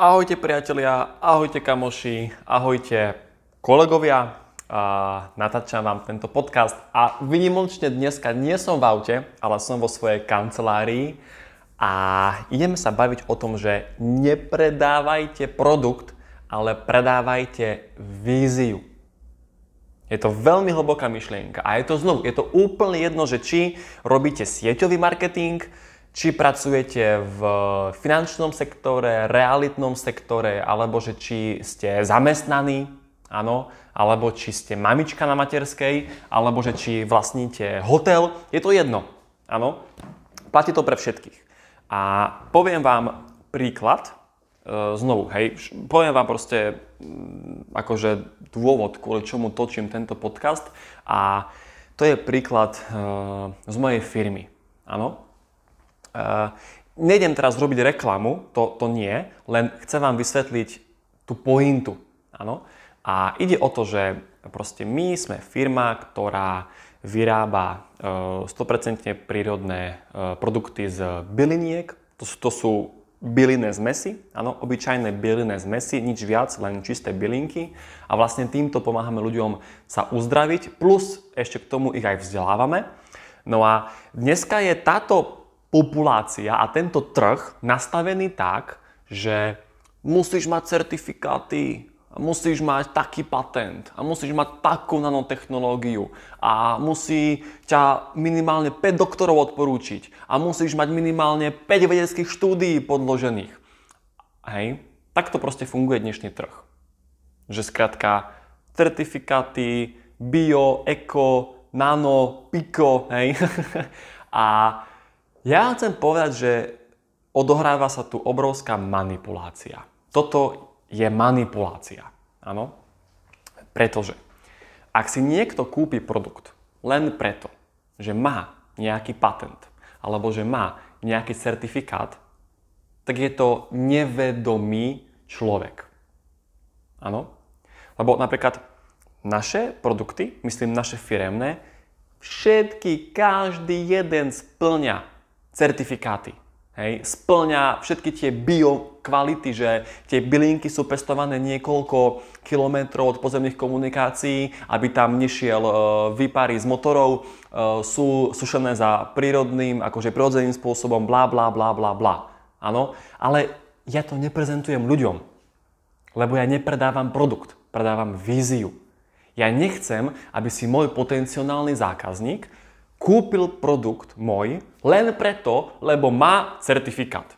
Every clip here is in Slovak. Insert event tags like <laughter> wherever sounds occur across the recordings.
Ahojte priatelia, ahojte kamoši, ahojte kolegovia. A natáčam vám tento podcast a vynimočne dneska nie som v aute, ale som vo svojej kancelárii a ideme sa baviť o tom, že nepredávajte produkt, ale predávajte víziu. Je to veľmi hlboká myšlienka a je to znovu, je to úplne jedno, že či robíte sieťový marketing, či pracujete v finančnom sektore, realitnom sektore, alebo že či ste zamestnaní, áno, alebo či ste mamička na materskej, alebo že či vlastníte hotel, je to jedno, áno. Platí to pre všetkých. A poviem vám príklad, e, znovu, hej, poviem vám proste mm, akože dôvod, kvôli čomu točím tento podcast a to je príklad e, z mojej firmy, áno. Uh, nejdem teraz robiť reklamu, to, to nie, len chcem vám vysvetliť tú pointu. Áno? A ide o to, že proste my sme firma, ktorá vyrába uh, 100% prírodné uh, produkty z byliniek. To, to sú bylinné zmesy, áno, obyčajné bylinné zmesy, nič viac, len čisté bylinky. A vlastne týmto pomáhame ľuďom sa uzdraviť, plus ešte k tomu ich aj vzdelávame. No a dneska je táto populácia a tento trh nastavený tak, že musíš mať certifikáty, musíš mať taký patent a musíš mať takú nanotechnológiu a musí ťa minimálne 5 doktorov odporúčiť a musíš mať minimálne 5 vedeckých štúdií podložených. Hej, takto proste funguje dnešný trh. Že skrátka certifikáty, bio, eko, nano, piko, hej. <laughs> a ja chcem povedať, že odohráva sa tu obrovská manipulácia. Toto je manipulácia. Áno? Pretože ak si niekto kúpi produkt len preto, že má nejaký patent alebo že má nejaký certifikát, tak je to nevedomý človek. Áno? Lebo napríklad naše produkty, myslím naše firemné, všetky, každý jeden splňa certifikáty. Hej, splňa všetky tie bio kvality, že tie bylinky sú pestované niekoľko kilometrov od pozemných komunikácií, aby tam nešiel e, výpary z motorov, e, sú sušené za prírodným, akože prirodzeným spôsobom, bla bla bla bla bla. Áno, ale ja to neprezentujem ľuďom, lebo ja nepredávam produkt, predávam víziu. Ja nechcem, aby si môj potenciálny zákazník kúpil produkt môj len preto, lebo má certifikát.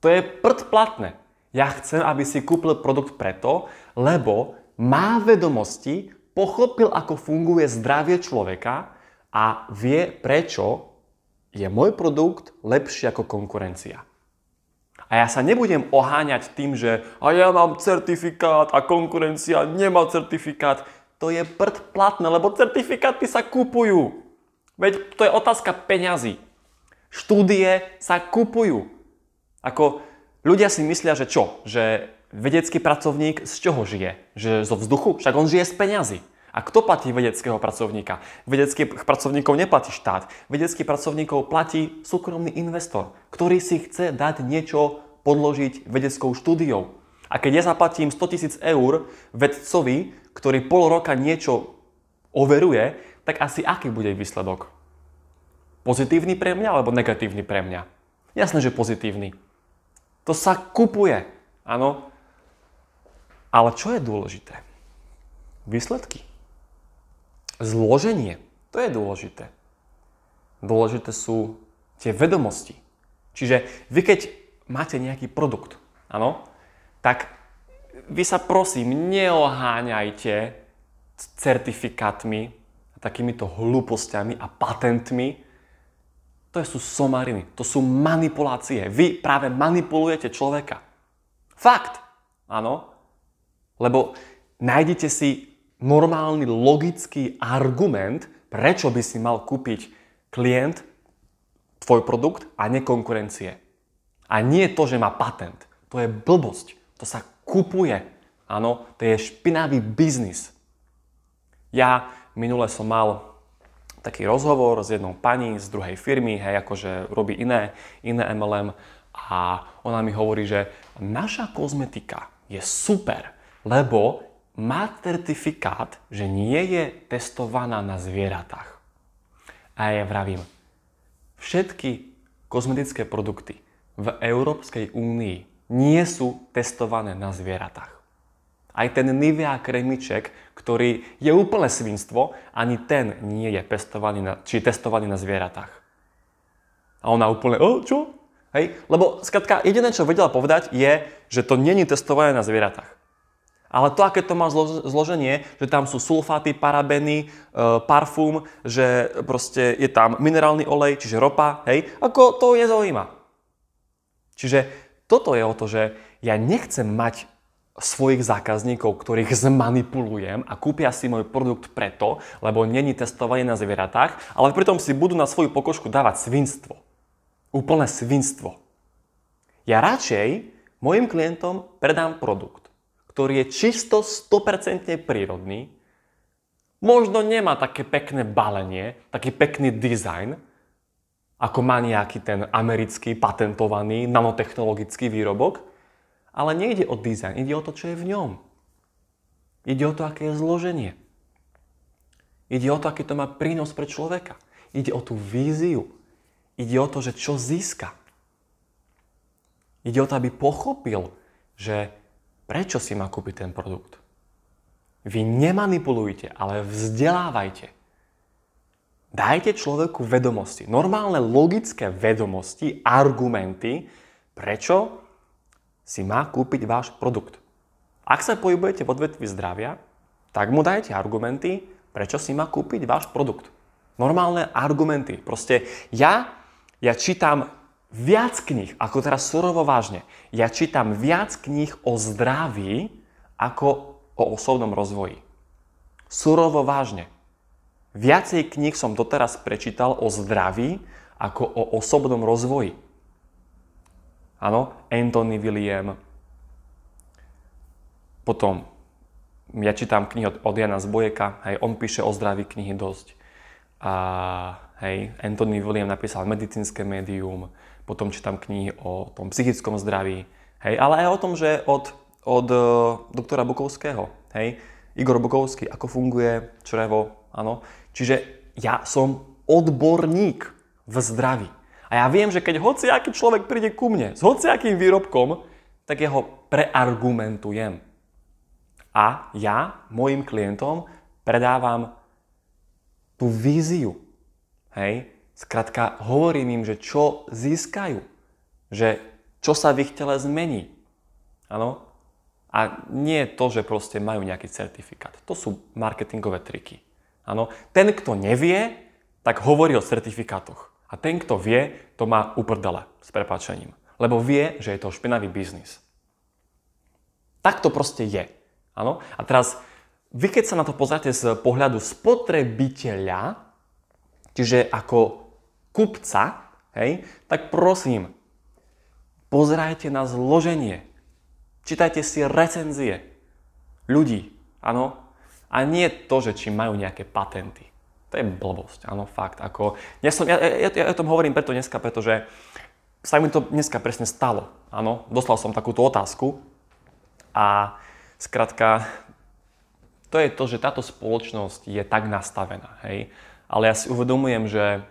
To je prd platné. Ja chcem, aby si kúpil produkt preto, lebo má vedomosti, pochopil, ako funguje zdravie človeka a vie, prečo je môj produkt lepší ako konkurencia. A ja sa nebudem oháňať tým, že a ja mám certifikát a konkurencia nemá certifikát. To je prd platné, lebo certifikáty sa kupujú. Veď to je otázka peňazí. Štúdie sa kupujú. Ako ľudia si myslia, že čo? Že vedecký pracovník z čoho žije? Že zo vzduchu? Však on žije z peňazí. A kto platí vedeckého pracovníka? Vedeckých pracovníkov neplatí štát. Vedeckých pracovníkov platí súkromný investor, ktorý si chce dať niečo podložiť vedeckou štúdiou. A keď ja zaplatím 100 tisíc eur vedcovi, ktorý pol roka niečo overuje, tak asi aký bude výsledok? Pozitívny pre mňa alebo negatívny pre mňa? Jasné, že pozitívny. To sa kupuje, áno. Ale čo je dôležité? Výsledky. Zloženie, to je dôležité. Dôležité sú tie vedomosti. Čiže vy keď máte nejaký produkt, áno, tak vy sa prosím neoháňajte certifikátmi, takýmito hlúpostiami a patentmi, to sú somariny, to sú manipulácie. Vy práve manipulujete človeka. Fakt. Áno. Lebo nájdete si normálny logický argument, prečo by si mal kúpiť klient tvoj produkt a nie konkurencie. A nie to, že má patent. To je blbosť. To sa kupuje. Áno, to je špinavý biznis. Ja Minule som mal taký rozhovor s jednou pani z druhej firmy, hej, akože robí iné, iné MLM a ona mi hovorí, že naša kozmetika je super, lebo má certifikát, že nie je testovaná na zvieratách. A ja vravím, všetky kozmetické produkty v Európskej únii nie sú testované na zvieratách. Aj ten Nivea kremiček, ktorý je úplne svinstvo, ani ten nie je testovaný na, či testovaný na zvieratách. A ona úplne, o, čo? Hej? Lebo skratka, jediné, čo vedela povedať, je, že to není testované na zvieratách. Ale to, aké to má zloženie, že tam sú sulfáty, parabeny, e, parfum, že proste je tam minerálny olej, čiže ropa, hej, ako to nezaujíma. Čiže toto je o to, že ja nechcem mať svojich zákazníkov, ktorých zmanipulujem a kúpia si môj produkt preto, lebo není testovaný na zvieratách, ale pritom si budú na svoju pokožku dávať svinstvo. Úplné svinstvo. Ja radšej mojim klientom predám produkt, ktorý je čisto 100% prírodný, možno nemá také pekné balenie, taký pekný dizajn, ako má nejaký ten americký patentovaný nanotechnologický výrobok, ale nejde o dizajn, ide o to, čo je v ňom. Ide o to, aké je zloženie. Ide o to, aký to má prínos pre človeka. Ide o tú víziu. Ide o to, že čo získa. Ide o to, aby pochopil, že Prečo si má kúpiť ten produkt? Vy nemanipulujte, ale vzdelávajte. Dajte človeku vedomosti, normálne logické vedomosti, argumenty, prečo si má kúpiť váš produkt. Ak sa pohybujete v odvetvi zdravia, tak mu dajte argumenty, prečo si má kúpiť váš produkt. Normálne argumenty. Proste ja, ja čítam viac kníh, ako teraz surovo vážne, ja čítam viac kníh o zdraví ako o osobnom rozvoji. Surovo vážne. Viacej kníh som doteraz prečítal o zdraví ako o osobnom rozvoji. Áno, Anthony William. Potom ja čítam knihy od, od Jana Zbojeka, hej, on píše o zdraví knihy dosť. A hej, Anthony William napísal medicínske médium, potom čítam knihy o tom psychickom zdraví, hej, ale aj o tom, že od, od uh, doktora Bukovského, hej, Igor Bukovský, ako funguje črevo, áno. Čiže ja som odborník v zdraví. A ja viem, že keď hociaký človek príde ku mne s hociakým výrobkom, tak ja ho preargumentujem. A ja mojim klientom predávam tú víziu. Hej? Skrátka, hovorím im, že čo získajú. Že čo sa v ich tele zmení. Áno? A nie to, že proste majú nejaký certifikát. To sú marketingové triky. Áno? Ten, kto nevie, tak hovorí o certifikátoch. A ten, kto vie, to má uprdele s prepáčením. Lebo vie, že je to špinavý biznis. Tak to proste je. Áno? A teraz, vy keď sa na to pozrite z pohľadu spotrebiteľa, čiže ako kupca, hej, tak prosím, pozerajte na zloženie. Čítajte si recenzie ľudí, áno, a nie to, že či majú nejaké patenty. To je blbosť, áno, fakt. Ako, ja, som, ja, ja, ja o tom hovorím preto dneska, pretože sa mi to dneska presne stalo. Áno, dostal som takúto otázku a skrátka, to je to, že táto spoločnosť je tak nastavená, hej. Ale ja si uvedomujem, že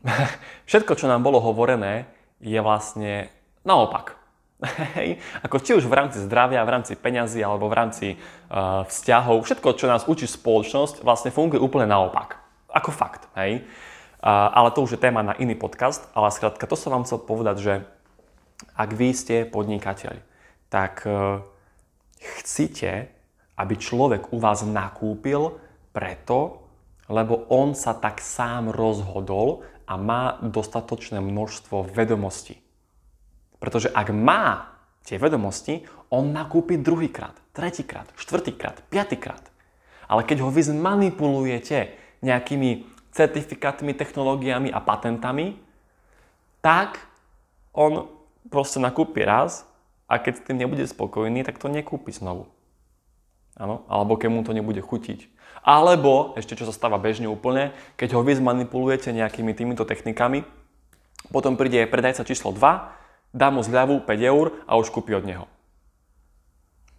<laughs> všetko, čo nám bolo hovorené, je vlastne naopak. <laughs> Hej. Ako či už v rámci zdravia, v rámci peňazí alebo v rámci uh, vzťahov, všetko, čo nás učí spoločnosť, vlastne funguje úplne naopak. Ako fakt. Hej. Uh, ale to už je téma na iný podcast, ale skrátka to som vám chcel povedať, že ak vy ste podnikateľ, tak uh, chcete, aby človek u vás nakúpil preto, lebo on sa tak sám rozhodol a má dostatočné množstvo vedomostí. Pretože ak má tie vedomosti, on nakúpi druhýkrát, tretíkrát, štvrtýkrát, piatýkrát. Ale keď ho vy zmanipulujete nejakými certifikátmi, technológiami a patentami, tak on proste nakúpi raz a keď s tým nebude spokojný, tak to nekúpi znovu. Áno? Alebo keď mu to nebude chutiť. Alebo, ešte čo sa stáva bežne úplne, keď ho vy zmanipulujete nejakými týmito technikami, potom príde predajca číslo 2, dá mu zľavu 5 eur a už kúpi od neho.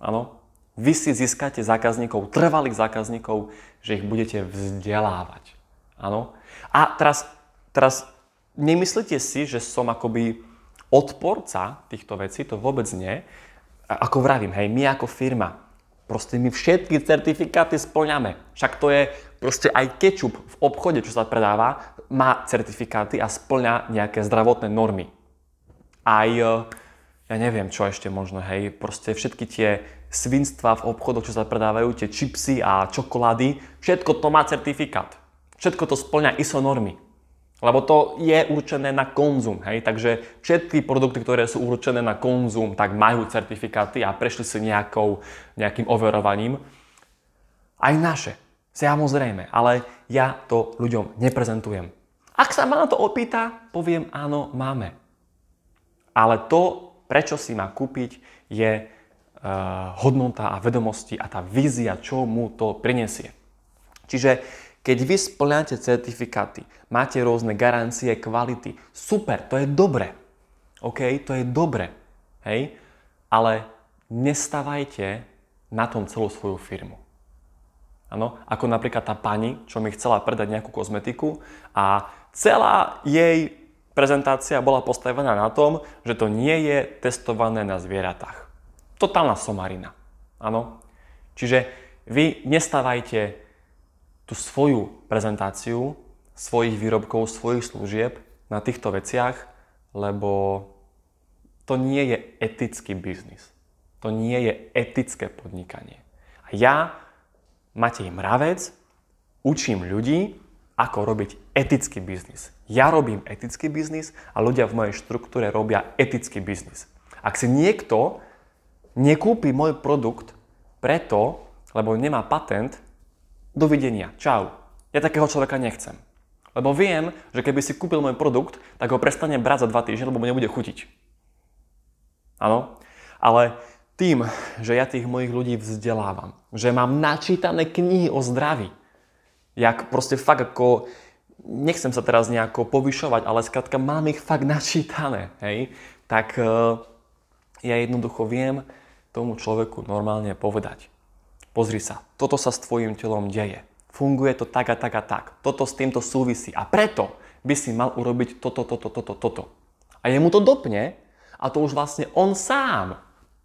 Áno? Vy si získate zákazníkov, trvalých zákazníkov, že ich budete vzdelávať. Áno? A teraz, teraz nemyslíte si, že som akoby odporca týchto vecí, to vôbec nie. Ako vravím, hej, my ako firma, proste my všetky certifikáty splňame. Však to je proste aj kečup v obchode, čo sa predáva, má certifikáty a splňa nejaké zdravotné normy. Aj, e, ja neviem, čo ešte možno, hej, proste všetky tie svinstva v obchodoch, čo sa predávajú, tie čipsy a čokolády, všetko to má certifikát. Všetko to splňa ISO normy. Lebo to je určené na konzum, hej? Takže všetky produkty, ktoré sú určené na konzum, tak majú certifikáty a prešli si nejakou, nejakým overovaním. Aj naše, samozrejme, ale ja to ľuďom neprezentujem. Ak sa ma na to opýta, poviem áno, máme. Ale to, prečo si má kúpiť, je uh, hodnota a vedomosti a tá vízia, čo mu to prinesie. Čiže keď vy splňate certifikáty, máte rôzne garancie kvality, super, to je dobre. OK, to je dobre. Hej? Ale nestavajte na tom celú svoju firmu. Ano, ako napríklad tá pani, čo mi chcela predať nejakú kozmetiku a celá jej prezentácia bola postavená na tom, že to nie je testované na zvieratách. Totálna somarina. Áno. Čiže vy nestávajte tú svoju prezentáciu svojich výrobkov, svojich služieb na týchto veciach, lebo to nie je etický biznis. To nie je etické podnikanie. A ja, Matej Mravec, učím ľudí, ako robiť etický biznis. Ja robím etický biznis a ľudia v mojej štruktúre robia etický biznis. Ak si niekto nekúpi môj produkt preto, lebo nemá patent, dovidenia, čau. Ja takého človeka nechcem. Lebo viem, že keby si kúpil môj produkt, tak ho prestane brať za dva týždne, lebo mu nebude chutiť. Áno? Ale tým, že ja tých mojich ľudí vzdelávam, že mám načítané knihy o zdraví, jak proste fakt ako, nechcem sa teraz nejako povyšovať, ale skrátka mám ich fakt načítané, hej, tak uh, ja jednoducho viem tomu človeku normálne povedať pozri sa, toto sa s tvojim telom deje. Funguje to tak a tak a tak. Toto s týmto súvisí. A preto by si mal urobiť toto, toto, toto, toto. A jemu to dopne a to už vlastne on sám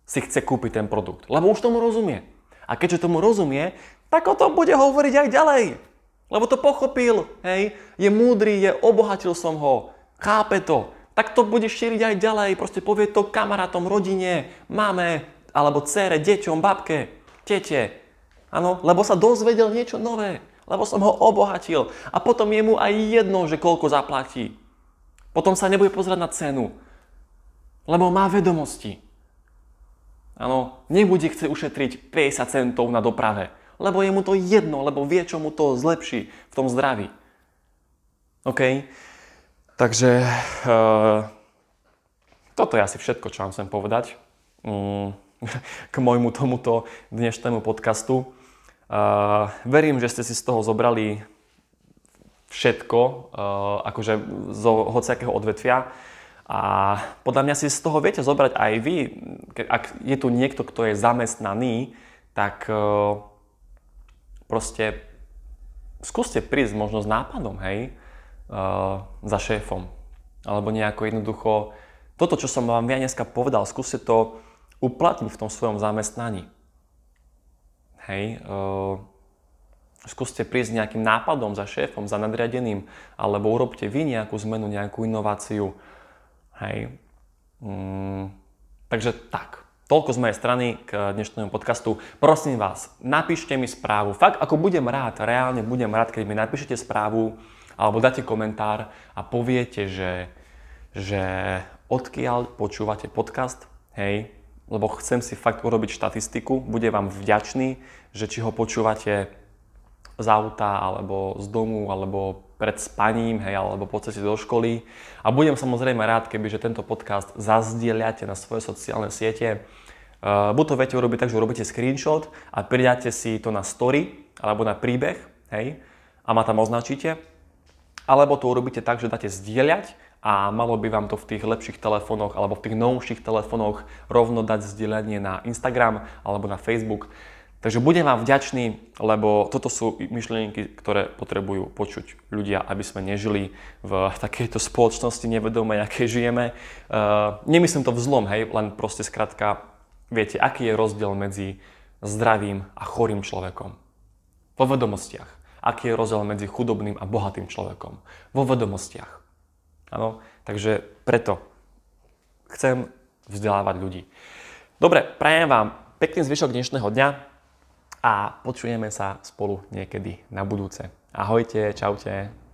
si chce kúpiť ten produkt. Lebo už tomu rozumie. A keďže tomu rozumie, tak o tom bude hovoriť aj ďalej. Lebo to pochopil, hej, je múdry, je obohatil som ho, chápe to. Tak to bude šíriť aj ďalej, proste povie to kamarátom, rodine, máme, alebo cére, deťom, babke tete. Áno, lebo sa dozvedel niečo nové, lebo som ho obohatil. A potom je mu aj jedno, že koľko zaplatí. Potom sa nebude pozerať na cenu, lebo má vedomosti. Áno, nebude chce ušetriť 50 centov na doprave, lebo je mu to jedno, lebo vie, čo mu to zlepší v tom zdraví. OK? Takže uh, toto je asi všetko, čo vám chcem povedať. Um, <laughs> k môjmu tomuto dnešnému podcastu. Uh, verím, že ste si z toho zobrali všetko, uh, akože zo hociakého odvetvia. A podľa mňa si z toho viete zobrať aj vy. Ak je tu niekto, kto je zamestnaný, tak uh, proste skúste prísť možno s nápadom, hej, uh, za šéfom. Alebo nejako jednoducho, toto, čo som vám ja dneska povedal, skúste to uplatniť v tom svojom zamestnaní. Hej, uh, skúste prísť nejakým nápadom za šéfom, za nadriadeným, alebo urobte vy nejakú zmenu, nejakú inováciu. Hej. Mm, takže tak. Toľko z mojej strany k dnešnému podcastu. Prosím vás, napíšte mi správu. Fakt, ako budem rád, reálne budem rád, keď mi napíšete správu alebo dáte komentár a poviete, že, že odkiaľ počúvate podcast, hej, lebo chcem si fakt urobiť štatistiku, bude vám vďačný, že či ho počúvate z auta, alebo z domu, alebo pred spaním, hej, alebo po ceste do školy. A budem samozrejme rád, keby že tento podcast zazdieľate na svoje sociálne siete. Uh, buď to viete urobiť tak, že urobíte screenshot a pridáte si to na story, alebo na príbeh, hej, a ma tam označíte. Alebo to urobíte tak, že dáte zdieľať a malo by vám to v tých lepších telefónoch alebo v tých novších telefónoch rovno dať zdieľanie na Instagram alebo na Facebook. Takže budem vám vďačný, lebo toto sú myšlienky, ktoré potrebujú počuť ľudia, aby sme nežili v takejto spoločnosti nevedomej, aké žijeme. Uh, nemyslím to v zlom, hej, len proste skratka, viete, aký je rozdiel medzi zdravým a chorým človekom. Vo vedomostiach. Aký je rozdiel medzi chudobným a bohatým človekom. Vo vedomostiach. Áno, takže preto chcem vzdelávať ľudí. Dobre, prajem vám pekný zvyšok dnešného dňa a počujeme sa spolu niekedy na budúce. Ahojte, čaute.